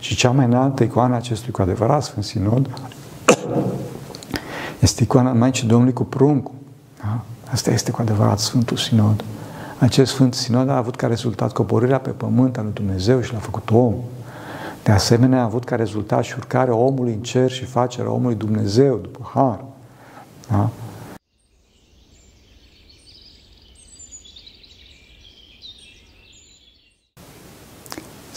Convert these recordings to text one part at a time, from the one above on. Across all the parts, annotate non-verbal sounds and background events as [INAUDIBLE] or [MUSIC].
Și cea mai înaltă icoană acestui cu adevărat Sfânt Sinod [COUGHS] este icoana Maicii Domnului cu pruncul. Da? Asta este cu adevărat Sfântul Sinod. Acest Sfânt Sinod a avut ca rezultat coborârea pe pământ a lui Dumnezeu și l-a făcut om. De asemenea, a avut ca rezultat și urcarea omului în cer și facerea omului Dumnezeu după har. Da?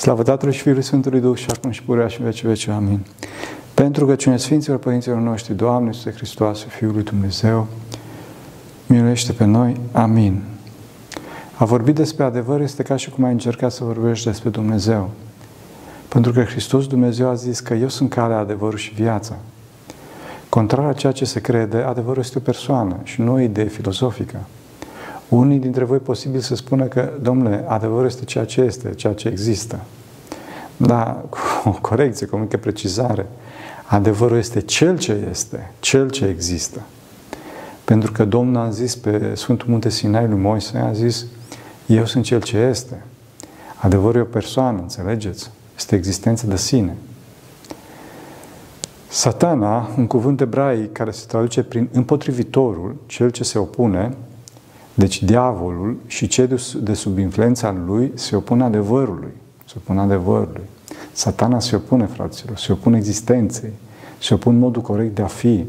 Slavă Tatălui și Fiului Sfântului Duh și acum și purea și în vece vece. Amin. Pentru că cine Sfinților Părinților noștri, Doamne, Iisuse Hristos, Fiul lui Dumnezeu, miluiește pe noi. Amin. A vorbit despre adevăr este ca și cum ai încercat să vorbești despre Dumnezeu. Pentru că Hristos Dumnezeu a zis că eu sunt calea, adevărul și viața. Contrar a ceea ce se crede, adevărul este o persoană și nu o idee filozofică. Unii dintre voi posibil să spună că, domnule, adevărul este ceea ce este, ceea ce există. Da, cu o corecție, cu o mică precizare. Adevărul este cel ce este, cel ce există. Pentru că Domnul a zis pe Sfântul Munte Sinai lui Moise, a zis, eu sunt cel ce este. Adevărul e o persoană, înțelegeți? Este existența de sine. Satana, un cuvânt ebraic care se traduce prin împotrivitorul, cel ce se opune, deci diavolul și cei de sub influența lui se opun adevărului. Se opun adevărului. Satana se opune, fraților, se opune existenței, se opun modul corect de a fi.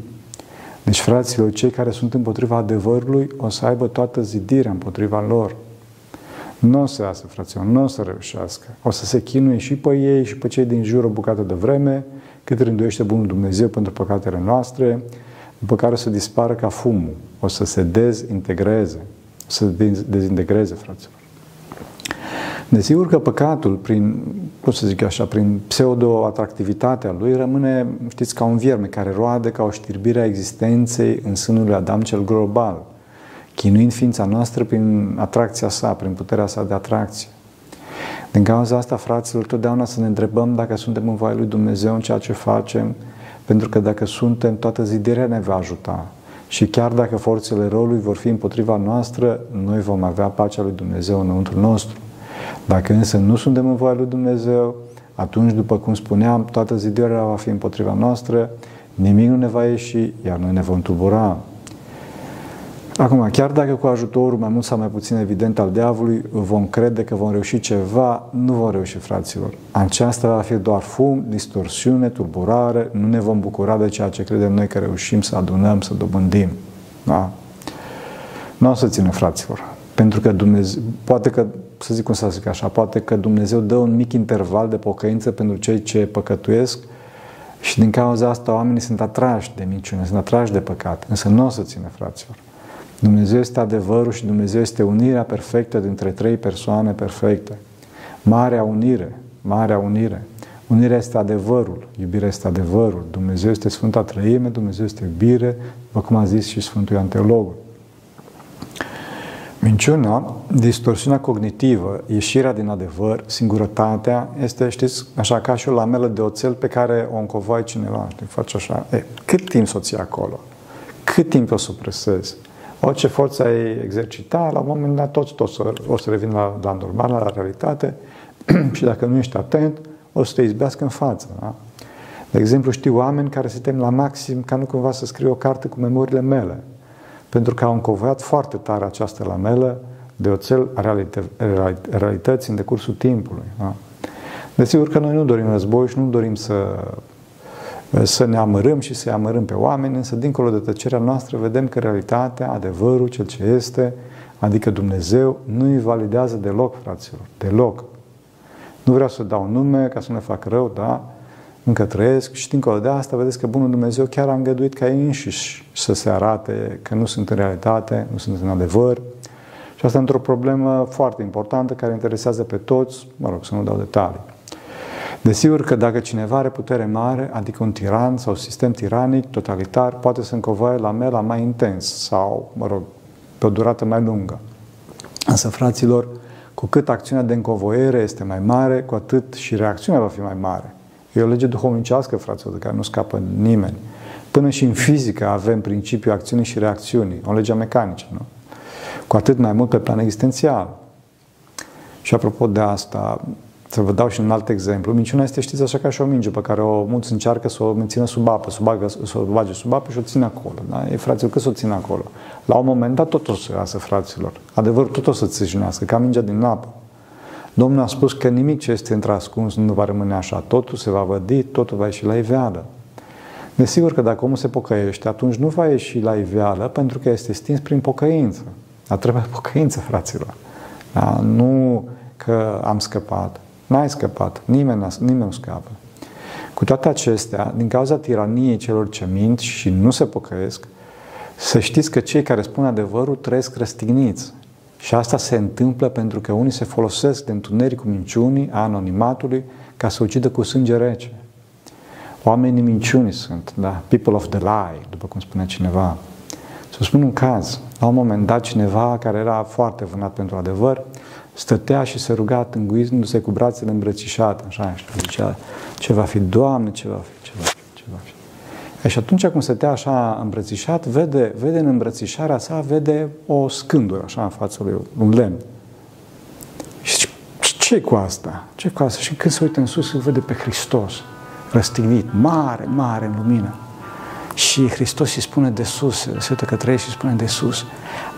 Deci, fraților, cei care sunt împotriva adevărului o să aibă toată zidirea împotriva lor. Nu o să iasă, fraților, nu o să reușească. O să se chinuie și pe ei și pe cei din jur o bucată de vreme, cât rânduiește Bunul Dumnezeu pentru păcatele noastre, după care o să dispară ca fumul, o să se dezintegreze, o să se dezintegreze, fraților. Desigur că păcatul, prin, cum să zic așa, prin pseudo-atractivitatea lui, rămâne, știți, ca un vierme care roade ca o știrbire a existenței în sânul lui Adam cel global, chinuind ființa noastră prin atracția sa, prin puterea sa de atracție. Din cauza asta, fraților, totdeauna să ne întrebăm dacă suntem în voia lui Dumnezeu în ceea ce facem, pentru că dacă suntem, toată zidirea ne va ajuta. Și chiar dacă forțele rolului vor fi împotriva noastră, noi vom avea pacea lui Dumnezeu înăuntru nostru. Dacă însă nu suntem în voia lui Dumnezeu, atunci, după cum spuneam, toată zidirea va fi împotriva noastră, nimic nu ne va ieși, iar noi ne vom tulbura. Acum, chiar dacă cu ajutorul mai mult sau mai puțin evident al diavolului vom crede că vom reuși ceva, nu vom reuși, fraților. Aceasta va fi doar fum, distorsiune, tulburare, nu ne vom bucura de ceea ce credem noi că reușim să adunăm, să dobândim. Da? Nu o să ținem, fraților. Pentru că Dumnezeu, poate că, să zic cum să zic așa, poate că Dumnezeu dă un mic interval de pocăință pentru cei ce păcătuiesc și din cauza asta oamenii sunt atrași de minciune, sunt atrași de păcat. Însă nu o să ține, fraților. Dumnezeu este adevărul și Dumnezeu este unirea perfectă dintre trei persoane perfecte. Marea unire, marea unire. Unirea este adevărul, iubirea este adevărul. Dumnezeu este Sfânta Trăime, Dumnezeu este iubire, după cum a zis și Sfântul Ioan Teologul. Minciuna, distorsiunea cognitivă, ieșirea din adevăr, singurătatea, este, știți, așa ca și o lamelă de oțel pe care o încovai cineva, știi, faci așa. E, cât timp să o ții acolo? Cât timp o să o presezi? Orice forță ai exercita, la un moment dat toți, toți o să revin la, la normal, la realitate [CLEARS THROAT] și dacă nu ești atent, o să te izbească în față. Da? De exemplu, știu oameni care se tem la maxim ca nu cumva să scrie o carte cu memoriile mele pentru că au încovoiat foarte tare această lamelă de oțel a realității în decursul timpului. Da? Desigur că noi nu dorim război și nu dorim să, să ne amărâm și să-i amărâm pe oameni, însă dincolo de tăcerea noastră vedem că realitatea, adevărul, cel ce este, adică Dumnezeu, nu îi validează deloc, fraților, deloc. Nu vreau să dau nume ca să nu ne fac rău, da? Încă trăiesc și dincolo de asta vedeți că Bunul Dumnezeu chiar a îngăduit ca ei înșiși să se arate că nu sunt în realitate, nu sunt în adevăr. Și asta într-o problemă foarte importantă care interesează pe toți, mă rog, să nu dau detalii. Desigur că dacă cineva are putere mare, adică un tiran sau un sistem tiranic, totalitar, poate să încovoie la mela mai intens sau, mă rog, pe o durată mai lungă. Însă, fraților, cu cât acțiunea de încovoiere este mai mare, cu atât și reacțiunea va fi mai mare. E o lege duhovnicească, fraților, de care nu scapă nimeni. Până și în fizică avem principiul acțiunii și reacțiunii, o lege mecanică, nu? Cu atât mai mult pe plan existențial. Și apropo de asta, Să vă dau și un alt exemplu. Minciuna este, știți, așa ca și o minge pe care o mulți încearcă să o mențină sub apă, să o, bagă, să o bage sub apă și o ține acolo. Da? E, fraților, că să o țină acolo. La un moment dat tot o să iasă, fraților. Adevărul tot o să țâșnească, ca mingea din apă. Domnul a spus că nimic ce este într-ascuns nu va rămâne așa. Totul se va vădi, totul va ieși la iveală. Desigur că dacă omul se pocăiește, atunci nu va ieși la iveală pentru că este stins prin pocăință. Dar trebuie [LAUGHS] pocăință, fraților. Da? Nu că am scăpat. N-ai scăpat. Nimeni, nimeni nu scapă. Cu toate acestea, din cauza tiraniei celor ce mint și nu se pocăiesc, să știți că cei care spun adevărul trăiesc răstigniți. Și asta se întâmplă pentru că unii se folosesc de întunericul minciunii, a anonimatului, ca să ucidă cu sânge rece. Oamenii minciunii sunt, da? People of the lie, după cum spunea cineva. Să spun un caz. La un moment dat, cineva care era foarte vânat pentru adevăr, stătea și se ruga tânguindu-se cu brațele îmbrățișate, așa, și zicea, ce va fi, Doamne, ce va fi, ce va fi, ce va fi. E și atunci când stătea așa îmbrățișat, vede, vede în îmbrățișarea sa, vede o scândură așa în fața lui, un lemn. Și zice, ce cu asta? ce cu asta? Și când se uită în sus, îl vede pe Hristos, răstignit, mare, mare în lumină. Și Hristos îi spune de sus, se uită către ei și spune de sus,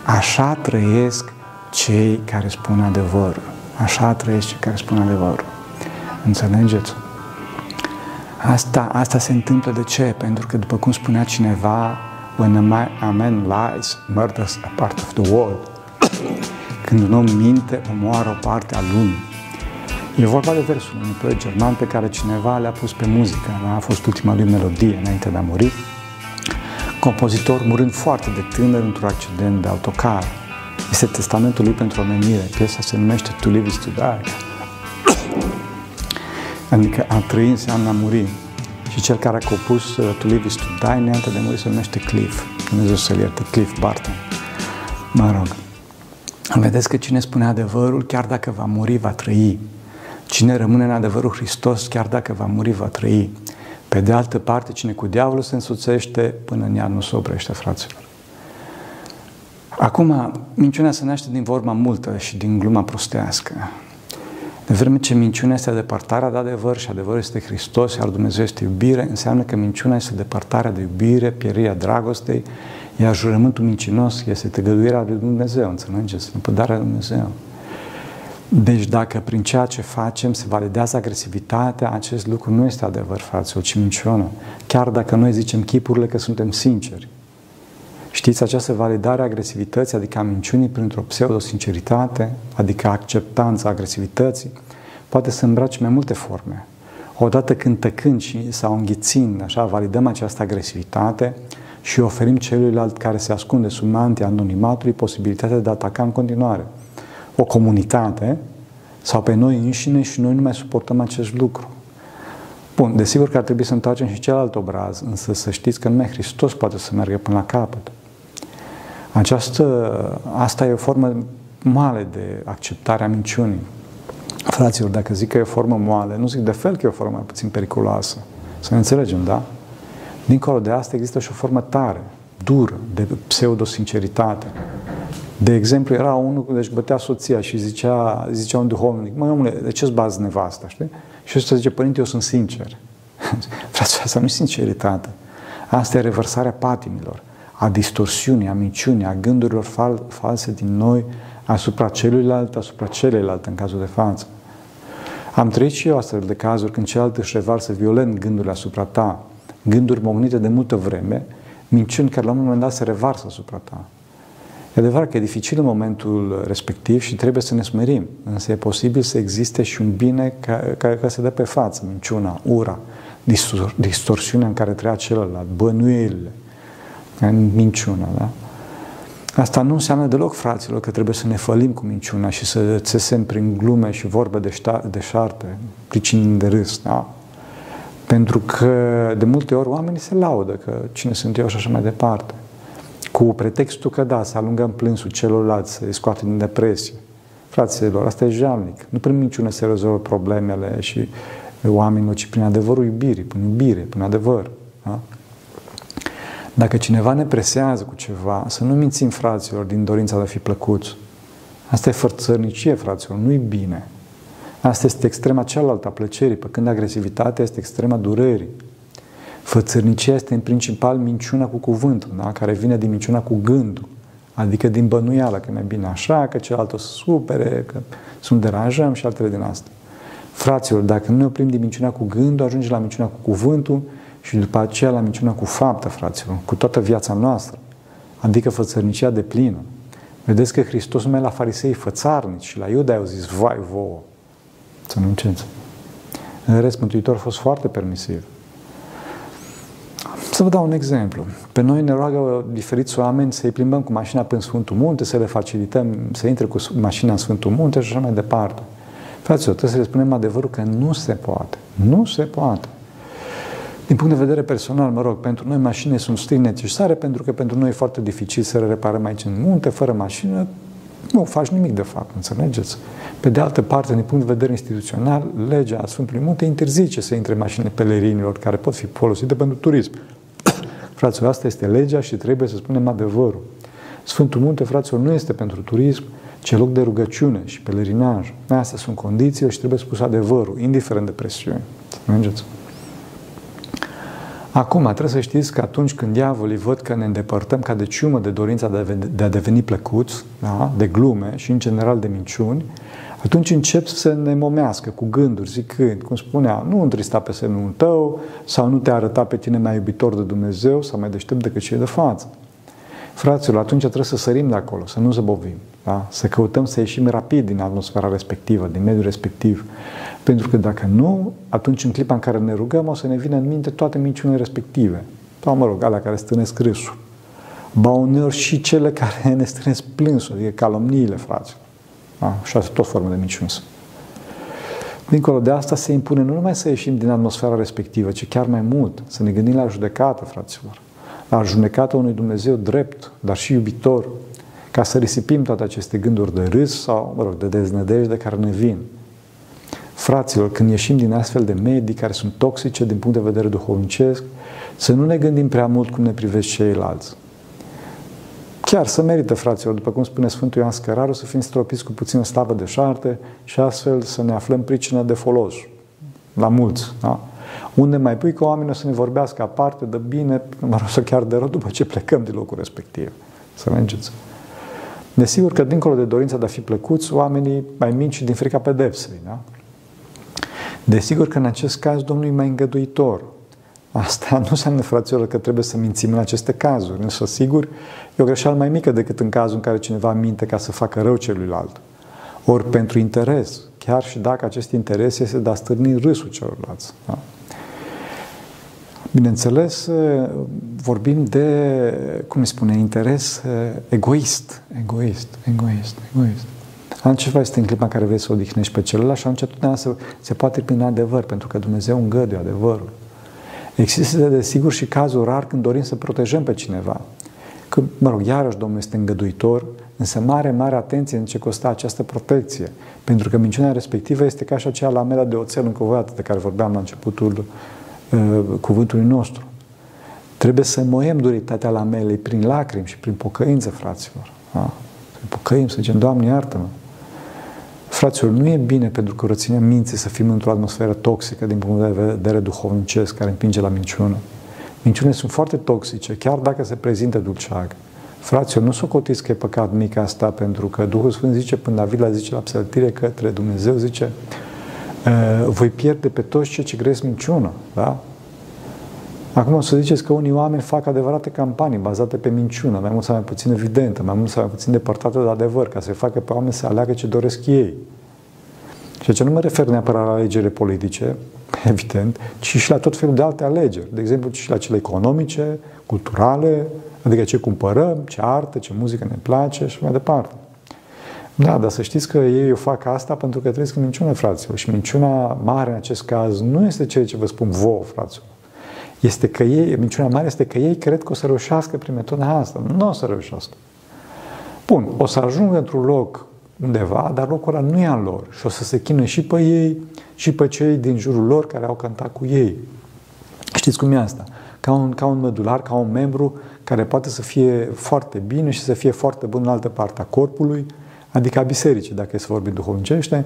așa trăiesc cei care spun adevărul. Așa trăiesc cei care spun adevărul. Înțelegeți? Asta, asta se întâmplă de ce? Pentru că, după cum spunea cineva, when a man lies, murders a part of the world. Când un om minte, omoară o parte a lumii. E vorba de versul unui poet german pe care cineva le-a pus pe muzică. A fost ultima lui melodie înainte de a muri. Compozitor murind foarte de tânăr într-un accident de autocar. Este testamentul lui pentru omenire. Piesa se numește To live is to die. Adică a trăi înseamnă a muri. Și cel care a compus uh, To live is to die, înainte de muri, se numește Cliff. Dumnezeu să-l ierte, Cliff Barton. Mă rog. Vedeți că cine spune adevărul, chiar dacă va muri, va trăi. Cine rămâne în adevărul Hristos, chiar dacă va muri, va trăi. Pe de altă parte, cine cu diavolul se însuțește, până în ea nu se oprește, fraților. Acum, minciunea se naște din vorba multă și din gluma prostească. De vreme ce minciunea este depărtarea de adevăr și adevărul este Hristos, iar Dumnezeu este iubire, înseamnă că minciunea este depărtarea de iubire, pierirea dragostei, iar jurământul mincinos este tăgăduirea lui Dumnezeu, înțelegeți? Împădarea lui Dumnezeu. Deci dacă prin ceea ce facem se validează agresivitatea, acest lucru nu este adevăr, fraților, ci minciună. Chiar dacă noi zicem chipurile că suntem sinceri. Știți, această validare a agresivității, adică a minciunii printr-o pseudo-sinceritate, adică acceptanța agresivității, poate să îmbrace mai multe forme. Odată când tăcând și sau înghițind, așa, validăm această agresivitate și oferim celuilalt care se ascunde sub mantia anonimatului posibilitatea de a ataca în continuare o comunitate sau pe noi înșine și noi nu mai suportăm acest lucru. Bun, desigur că ar trebui să întoarcem și celălalt obraz, însă să știți că numai Hristos poate să meargă până la capăt. Această, asta e o formă moale de acceptare a minciunii. Fraților, dacă zic că e o formă moale, nu zic de fel că e o formă mai puțin periculoasă. Să ne înțelegem, da? Dincolo de asta există și o formă tare, dură, de pseudo-sinceritate. De exemplu, era unul care își bătea soția și zicea, zicea un duhovnic, măi omule, de ce-ți bazi nevasta, știi? Și ăsta zice, părinte, eu sunt sincer. [LAUGHS] Frate, asta nu e sinceritate. Asta e revărsarea patimilor, a distorsiunii, a minciunii, a gândurilor fal- false din noi asupra celuilalt, asupra celeilalte, în cazul de față. Am trăit și eu astfel de cazuri când celălalt își revarsă violent gândurile asupra ta, gânduri mognite de multă vreme, minciuni care la un moment dat se revarsă asupra ta. E adevărat că e dificil în momentul respectiv și trebuie să ne smerim, însă e posibil să existe și un bine care, care, se dă pe față, minciuna, ura, distor, distorsiunea în care trăia celălalt, bănuielile, minciuna, da? Asta nu înseamnă deloc, fraților, că trebuie să ne fălim cu minciuna și să țesem prin glume și vorbe de, șta, de șarte, pricini de râs, da? Pentru că de multe ori oamenii se laudă că cine sunt eu și așa mai departe cu pretextul că da, să alungăm plânsul celorlalți, să-i scoate din depresie. Fraților, asta e jalnic. Nu prin minciună se rezolvă problemele și oamenilor, ci prin adevărul iubirii, prin iubire, prin adevăr. Da? Dacă cineva ne presează cu ceva, să nu mințim fraților din dorința de a fi plăcuți. Asta e fărțărnicie, fraților, nu-i bine. Asta este extrema cealaltă a plăcerii, pe când agresivitatea este extrema durerii. Fățărnicia este în principal minciuna cu cuvântul, da? care vine din minciuna cu gândul, adică din bănuială, că e mai bine așa, că celălalt o să supere, că sunt deranjăm și altele din asta. Fraților, dacă nu ne oprim din minciuna cu gândul, ajungem la minciuna cu cuvântul și după aceea la minciuna cu fapta, fraților, cu toată viața noastră, adică fățărnicia de plină. Vedeți că Hristos mai la farisei fățarnici și la Iuda au zis, vai vouă, să nu înceți. În rest, Mântuitorul a fost foarte permisiv. Să vă dau un exemplu. Pe noi ne roagă diferiți oameni să-i plimbăm cu mașina până în Sfântul Munte, să le facilităm să intre cu mașina în Sfântul Munte și așa mai departe. Fraților, trebuie să le spunem adevărul că nu se poate. Nu se poate. Din punct de vedere personal, mă rog, pentru noi mașinile sunt strict necesare pentru că pentru noi e foarte dificil să le reparăm aici în munte, fără mașină, nu faci nimic de fapt, înțelegeți? Pe de altă parte, din punct de vedere instituțional, legea Sfântului Munte interzice să intre mașinile pelerinilor care pot fi folosite pentru turism. [COUGHS] Fraților, asta este legea și trebuie să spunem adevărul. Sfântul Munte, fraților, nu este pentru turism, ci loc de rugăciune și pelerinaj. Astea sunt condițiile și trebuie spus adevărul, indiferent de presiune. Mergeți? Acum, trebuie să știți că atunci când diavolii văd că ne îndepărtăm ca de ciumă de dorința de a deveni plăcuți, da? de glume și în general de minciuni, atunci încep să ne momească cu gânduri, zicând, cum spunea, nu întrista pe semnul tău, sau nu te arăta pe tine mai iubitor de Dumnezeu, sau mai deștept decât cei de față. Fraților, atunci trebuie să sărim de acolo, să nu zăbovim, da? să căutăm să ieșim rapid din atmosfera respectivă, din mediul respectiv. Pentru că dacă nu, atunci în clipa în care ne rugăm, o să ne vină în minte toate minciunile respective. Sau, mă rog, alea care stânesc râsul. Ba uneori și cele care [LAUGHS] ne strânesc plânsul, adică calomniile, fraților. Da? Și asta tot formă de minciuni Dincolo de asta se impune nu numai să ieșim din atmosfera respectivă, ci chiar mai mult, să ne gândim la judecată, fraților. La judecată unui Dumnezeu drept, dar și iubitor, ca să risipim toate aceste gânduri de râs sau, mă rog, de deznădejde care ne vin. Fraților, când ieșim din astfel de medii care sunt toxice din punct de vedere duhovnicesc, să nu ne gândim prea mult cum ne privesc ceilalți. Chiar să merită, fraților, după cum spune Sfântul Ioan Scăraru, să fim stropiți cu puțină slavă de șarte și astfel să ne aflăm pricină de folos la mulți. Da? Unde mai pui că oamenii o să ne vorbească aparte de bine, mă rog, să chiar de rău după ce plecăm din locul respectiv. Să mergeți. Desigur că, dincolo de dorința de a fi plăcuți, oamenii mai mici din frica pedepsei. Da? Desigur că în acest caz Domnul e mai îngăduitor. Asta nu înseamnă, fraților, că trebuie să mințim în aceste cazuri, însă, sigur, e o greșeală mai mică decât în cazul în care cineva minte ca să facă rău celuilalt. Ori pentru interes, chiar și dacă acest interes este de a stârni râsul celorlalți. Da? Bineînțeles, vorbim de, cum îi spune, interes egoist, egoist, egoist, egoist. Altceva este în clipa în care vrei să odihnești pe celălalt și atunci totdeauna se, se poate prin adevăr, pentru că Dumnezeu îngăduie adevărul. Există, desigur, și cazul rar când dorim să protejăm pe cineva. Că, mă rog, iarăși Domnul este îngăduitor, însă mare, mare atenție în ce costă această protecție. Pentru că minciunea respectivă este ca și aceea lamela de oțel încovoiată de care vorbeam la începutul uh, cuvântului nostru. Trebuie să moiem duritatea lamelei prin lacrimi și prin pocăință, fraților. Da? Să pocăim, să zicem, Doamne, iartă-mă. Fraților, nu e bine pentru curățenia minții să fim într-o atmosferă toxică din punct de vedere duhovnicesc care împinge la minciună. Minciunile sunt foarte toxice, chiar dacă se prezintă dulceag. Fraților, nu socotiți că e păcat mic asta, pentru că Duhul Sfânt zice, până David la zice la psaltire către Dumnezeu, zice, voi pierde pe toți cei ce gresc minciună. Da? Acum o să ziceți că unii oameni fac adevărate campanii bazate pe minciună, mai mult sau mai puțin evidentă, mai mult sau mai puțin depărtată de adevăr, ca să facă pe oameni să aleagă ce doresc ei. Și ce nu mă refer neapărat la alegerile politice, [LAUGHS] evident, ci și la tot felul de alte alegeri. De exemplu, și la cele economice, culturale, adică ce cumpărăm, ce artă, ce muzică ne place și mai departe. Da, dar să știți că ei o fac asta pentru că trăiesc în minciună, fraților. Și minciuna mare în acest caz nu este ceea ce vă spun vouă, fraților este că ei, minciuna mare este că ei cred că o să reușească prin metoda asta. Nu o să reușească. Bun, o să ajungă într-un loc undeva, dar locul ăla nu e al lor și o să se chină și pe ei și pe cei din jurul lor care au cântat cu ei. Știți cum e asta? Ca un, ca un mădular, ca un membru care poate să fie foarte bine și să fie foarte bun în altă parte a corpului, adică a bisericii, dacă e să vorbim duhovnicește,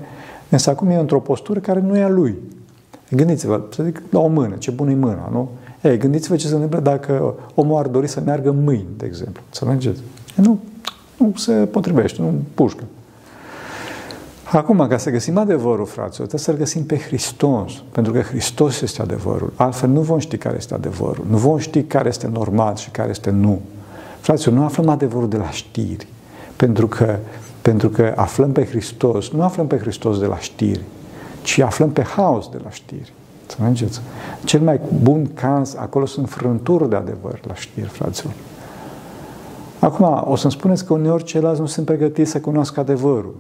însă acum e într-o postură care nu e a lui. Gândiți-vă, să zic, la o mână, ce bună e mâna, nu? Ei, gândiți-vă ce se întâmplă dacă omul ar dori să meargă mâini, de exemplu. Să mergeți. Nu, nu se potrivește, nu pușcă. Acum, ca să găsim adevărul, fraților, trebuie să-L găsim pe Hristos, pentru că Hristos este adevărul. Altfel nu vom ști care este adevărul. Nu vom ști care este normal și care este nu. Fraților, nu aflăm adevărul de la știri, pentru că, pentru că aflăm pe Hristos, nu aflăm pe Hristos de la știri, ci aflăm pe haos de la știri. Să mergeți. Cel mai bun caz, acolo sunt frânturi de adevăr la știri, fraților. Acum, o să-mi spuneți că uneori ceilalți nu sunt pregătiți să cunoască adevărul.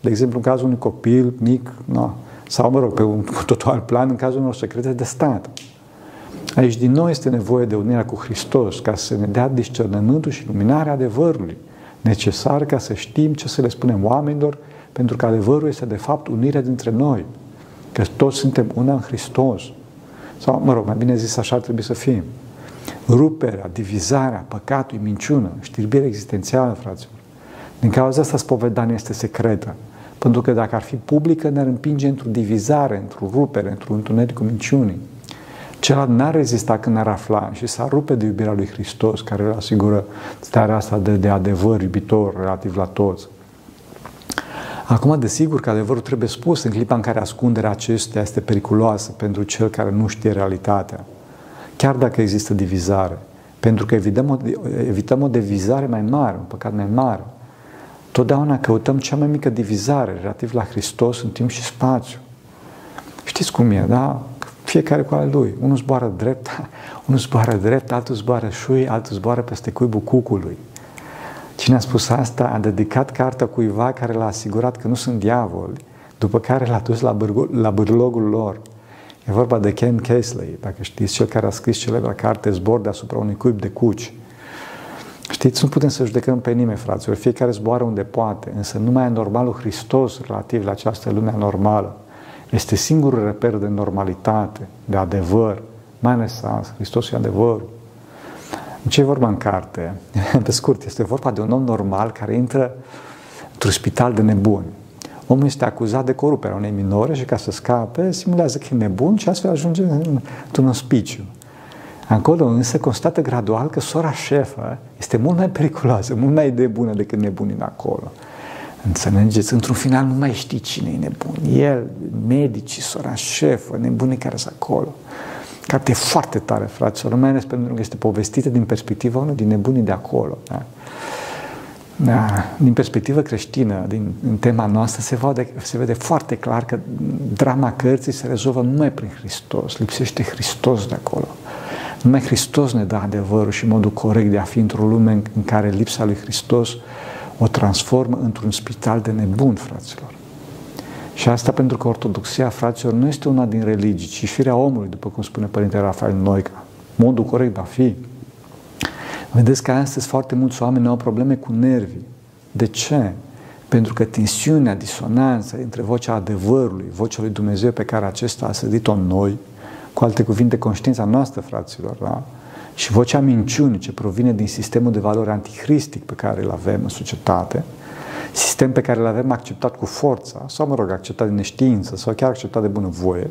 De exemplu, în cazul unui copil mic, na, sau, mă rog, pe un total plan, în cazul unor secrete de stat. Aici, din nou, este nevoie de unirea cu Hristos, ca să ne dea discernământul și luminarea adevărului, necesar ca să știm ce să le spunem oamenilor, pentru că adevărul este, de fapt, unirea dintre noi, că toți suntem una în Hristos. Sau, mă rog, mai bine zis, așa ar trebui să fim. Ruperea, divizarea, păcatul, minciună, știrbirea existențială, fraților. Din cauza asta spovedania este secretă. Pentru că dacă ar fi publică, ne-ar împinge într-o divizare, într-o rupere, într-un întuneric cu minciunii. Celălalt n-ar rezista când ar afla și s-ar rupe de iubirea lui Hristos, care îl asigură starea asta de, de adevăr iubitor relativ la toți. Acum, desigur că adevărul trebuie spus în clipa în care ascunderea acestea este periculoasă pentru cel care nu știe realitatea. Chiar dacă există divizare. Pentru că evităm o, evităm o divizare mai mare, un păcat mai mare. Totdeauna căutăm cea mai mică divizare relativ la Hristos în timp și spațiu. Știți cum e, da? Fiecare cu al lui. Unul zboară drept, [LAUGHS] unul zboară drept, altul zboară șui, altul zboară peste cuibul cucului. Cine a spus asta a dedicat cartea cuiva care l-a asigurat că nu sunt diavoli, după care l-a dus la, bârgo, la bârlogul lor. E vorba de Ken Casley, dacă știți, cel care a scris celebra carte Zbor deasupra unui cuib de cuci. Știți, nu putem să judecăm pe nimeni, fraților. Fiecare zboară unde poate, însă numai normalul Hristos relativ la această lume normală este singurul reper de normalitate, de adevăr, mai ales Hristos e adevărul. În ce e vorba în carte? [LAUGHS] Pe scurt, este vorba de un om normal care intră într-un spital de nebuni. Omul este acuzat de coruperea unei minore și ca să scape, simulează că e nebun și astfel ajunge într-un ospiciu. Acolo însă constată gradual că sora șefă este mult mai periculoasă, mult mai de bună decât nebunii de acolo. Înțelegeți? Într-un final nu mai știi cine e nebun. El, medicii, sora șefă, nebunii care sunt acolo. Carte e foarte tare, fraților, mai ales pentru că este povestită din perspectiva unui din nebunii de acolo. Da? Da. Din perspectivă creștină, din în tema noastră, se vede, se vede foarte clar că drama cărții se rezolvă numai prin Hristos. Lipsește Hristos de acolo. Numai Hristos ne dă adevărul și modul corect de a fi într-o lume în care lipsa lui Hristos o transformă într-un spital de nebun, fraților. Și asta pentru că ortodoxia, fraților, nu este una din religii, ci firea omului, după cum spune Părintele Rafael Noica. Modul corect de a fi. Vedeți că astăzi foarte mulți oameni au probleme cu nervii. De ce? Pentru că tensiunea, disonanța între vocea adevărului, vocea lui Dumnezeu pe care acesta a sădit-o în noi, cu alte cuvinte, conștiința noastră, fraților, da? Și vocea minciunii ce provine din sistemul de valori anticristic pe care îl avem în societate, sistem pe care îl avem acceptat cu forța, sau, mă rog, acceptat de neștiință, sau chiar acceptat de bunăvoie,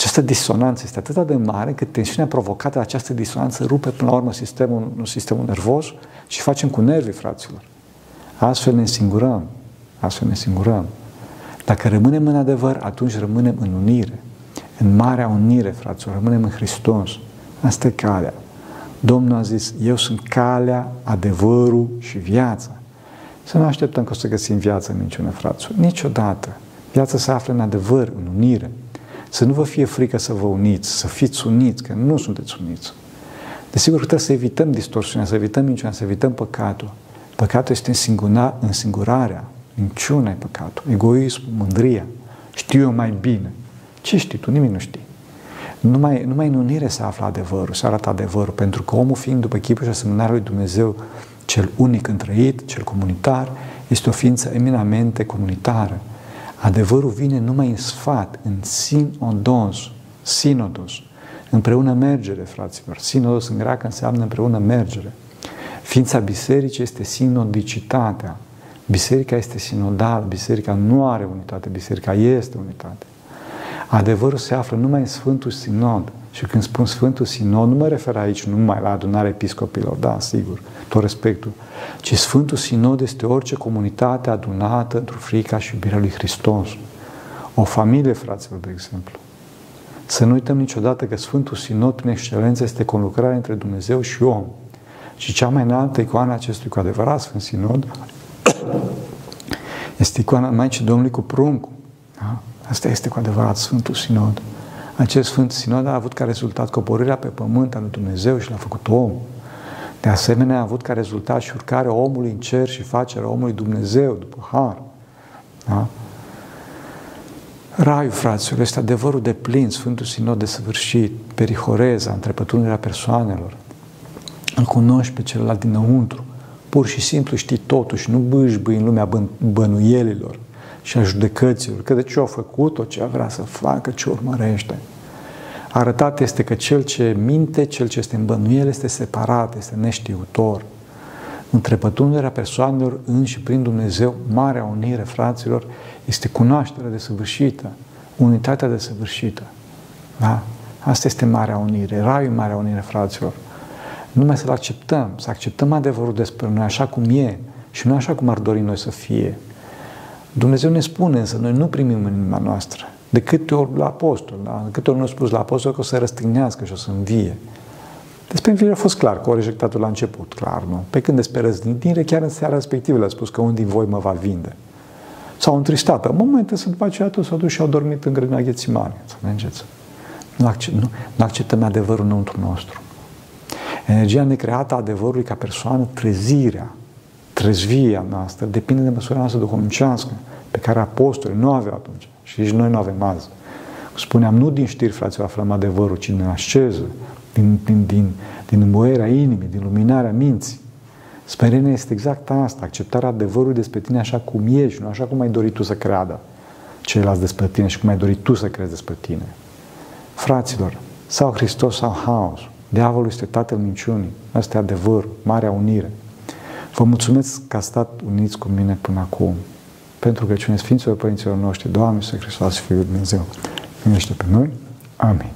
această disonanță este atât de mare că tensiunea provocată de această disonanță rupe până la urmă sistemul, sistemul nervos și facem cu nervii, fraților. Astfel ne însingurăm. Astfel ne însingurăm. Dacă rămânem în adevăr, atunci rămânem în unire. În marea unire, fraților, rămânem în Hristos. Asta e calea. Domnul a zis, eu sunt calea, adevărul și viața. Să nu așteptăm că o să găsim viață în minciună, fraților. Niciodată. Viața se află în adevăr, în unire. Să nu vă fie frică să vă uniți, să fiți uniți, că nu sunteți uniți. Desigur că trebuie să evităm distorsiunea, să evităm minciuna, să evităm păcatul. Păcatul este însingurarea, minciuna e păcatul, egoismul, mândria. Știu eu mai bine. Ce știi tu? Nimic nu știi. Numai, numai în unire se află adevărul, se arată adevărul, pentru că omul fiind după chipul și asemănarea lui Dumnezeu, cel unic întrăit, cel comunitar, este o ființă eminamente comunitară. Adevărul vine numai în sfat, în sinodos, sinodos, împreună mergere, fraților. Sinodos în greacă înseamnă împreună mergere. Ființa bisericii este sinodicitatea. Biserica este sinodală, biserica nu are unitate, biserica este unitate. Adevărul se află numai în Sfântul Sinod. Și când spun Sfântul Sinod, nu mă refer aici numai la adunarea episcopilor, da, sigur, tot respectul, ci Sfântul Sinod este orice comunitate adunată într-o frica și iubirea lui Hristos. O familie, fraților, de exemplu. Să nu uităm niciodată că Sfântul Sinod, prin excelență, este conlucrarea între Dumnezeu și om. Și cea mai înaltă icoană acestui cu adevărat Sfânt Sinod [COUGHS] este icoana Maicii Domnului cu pruncul. Da? Asta este cu adevărat Sfântul Sinod. Acest Sfânt Sinod a avut ca rezultat coborârea pe pământ al lui Dumnezeu și l-a făcut om. De asemenea, a avut ca rezultat și urcarea omului în cer și facerea omului Dumnezeu după har. Da? Raiul, fraților, este adevărul de plin, Sfântul Sinod de săvârșit, perihoreza, întrepătrunderea persoanelor. Îl cunoști pe celălalt dinăuntru. Pur și simplu știi totul și nu bâșbâi în lumea bănuielilor și a judecăților, că de ce a făcut, o ce a vrea să facă, ce urmărește. Arătat este că cel ce minte, cel ce este în bănuiel, este separat, este neștiutor. Întrepătunderea persoanelor în și prin Dumnezeu, marea unire, fraților, este cunoașterea desăvârșită, unitatea desăvârșită. Da? Asta este marea unire, raiul marea unire, fraților. Numai să-l acceptăm, să acceptăm adevărul despre noi așa cum e și nu așa cum ar dori noi să fie. Dumnezeu ne spune, însă noi nu primim în inima noastră. De câte ori la apostol, da? de câte ori nu a spus la apostol că o să răstignească și o să învie. Despre înviere a fost clar, că o rejectat la început, clar, nu? Pe când despre răstignire, chiar în seara respectivă le-a spus că unul din voi mă va vinde. S-au întristat. În momentul să după aceea toți s-au dus și au dormit în grădina Ghețimane. Să mergeți. Nu, accept, nu, nu acceptăm adevărul înăuntru nostru. Energia necreată a adevărului ca persoană, trezirea, trezvia noastră, depinde de măsura noastră duhovnicească, pe care apostolii nu aveau atunci și nici noi nu avem azi. Spuneam, nu din știri, fraților, aflăm adevărul, ci din asceză, din, din, din, din îmboierea inimii, din luminarea minții. Sperenia este exact asta, acceptarea adevărului despre tine așa cum ești, nu așa cum ai dorit tu să creadă ceilalți despre tine și cum ai dorit tu să crezi despre tine. Fraților, sau Hristos sau haos. Diavolul este tatăl minciunii. Asta e adevăr, marea unire. Vă mulțumesc că ați stat uniți cu mine până acum. Pentru că cine Sfinților Părinților noștri, Doamne, să Hristos, Fiul Dumnezeu, minește pe noi. Amin.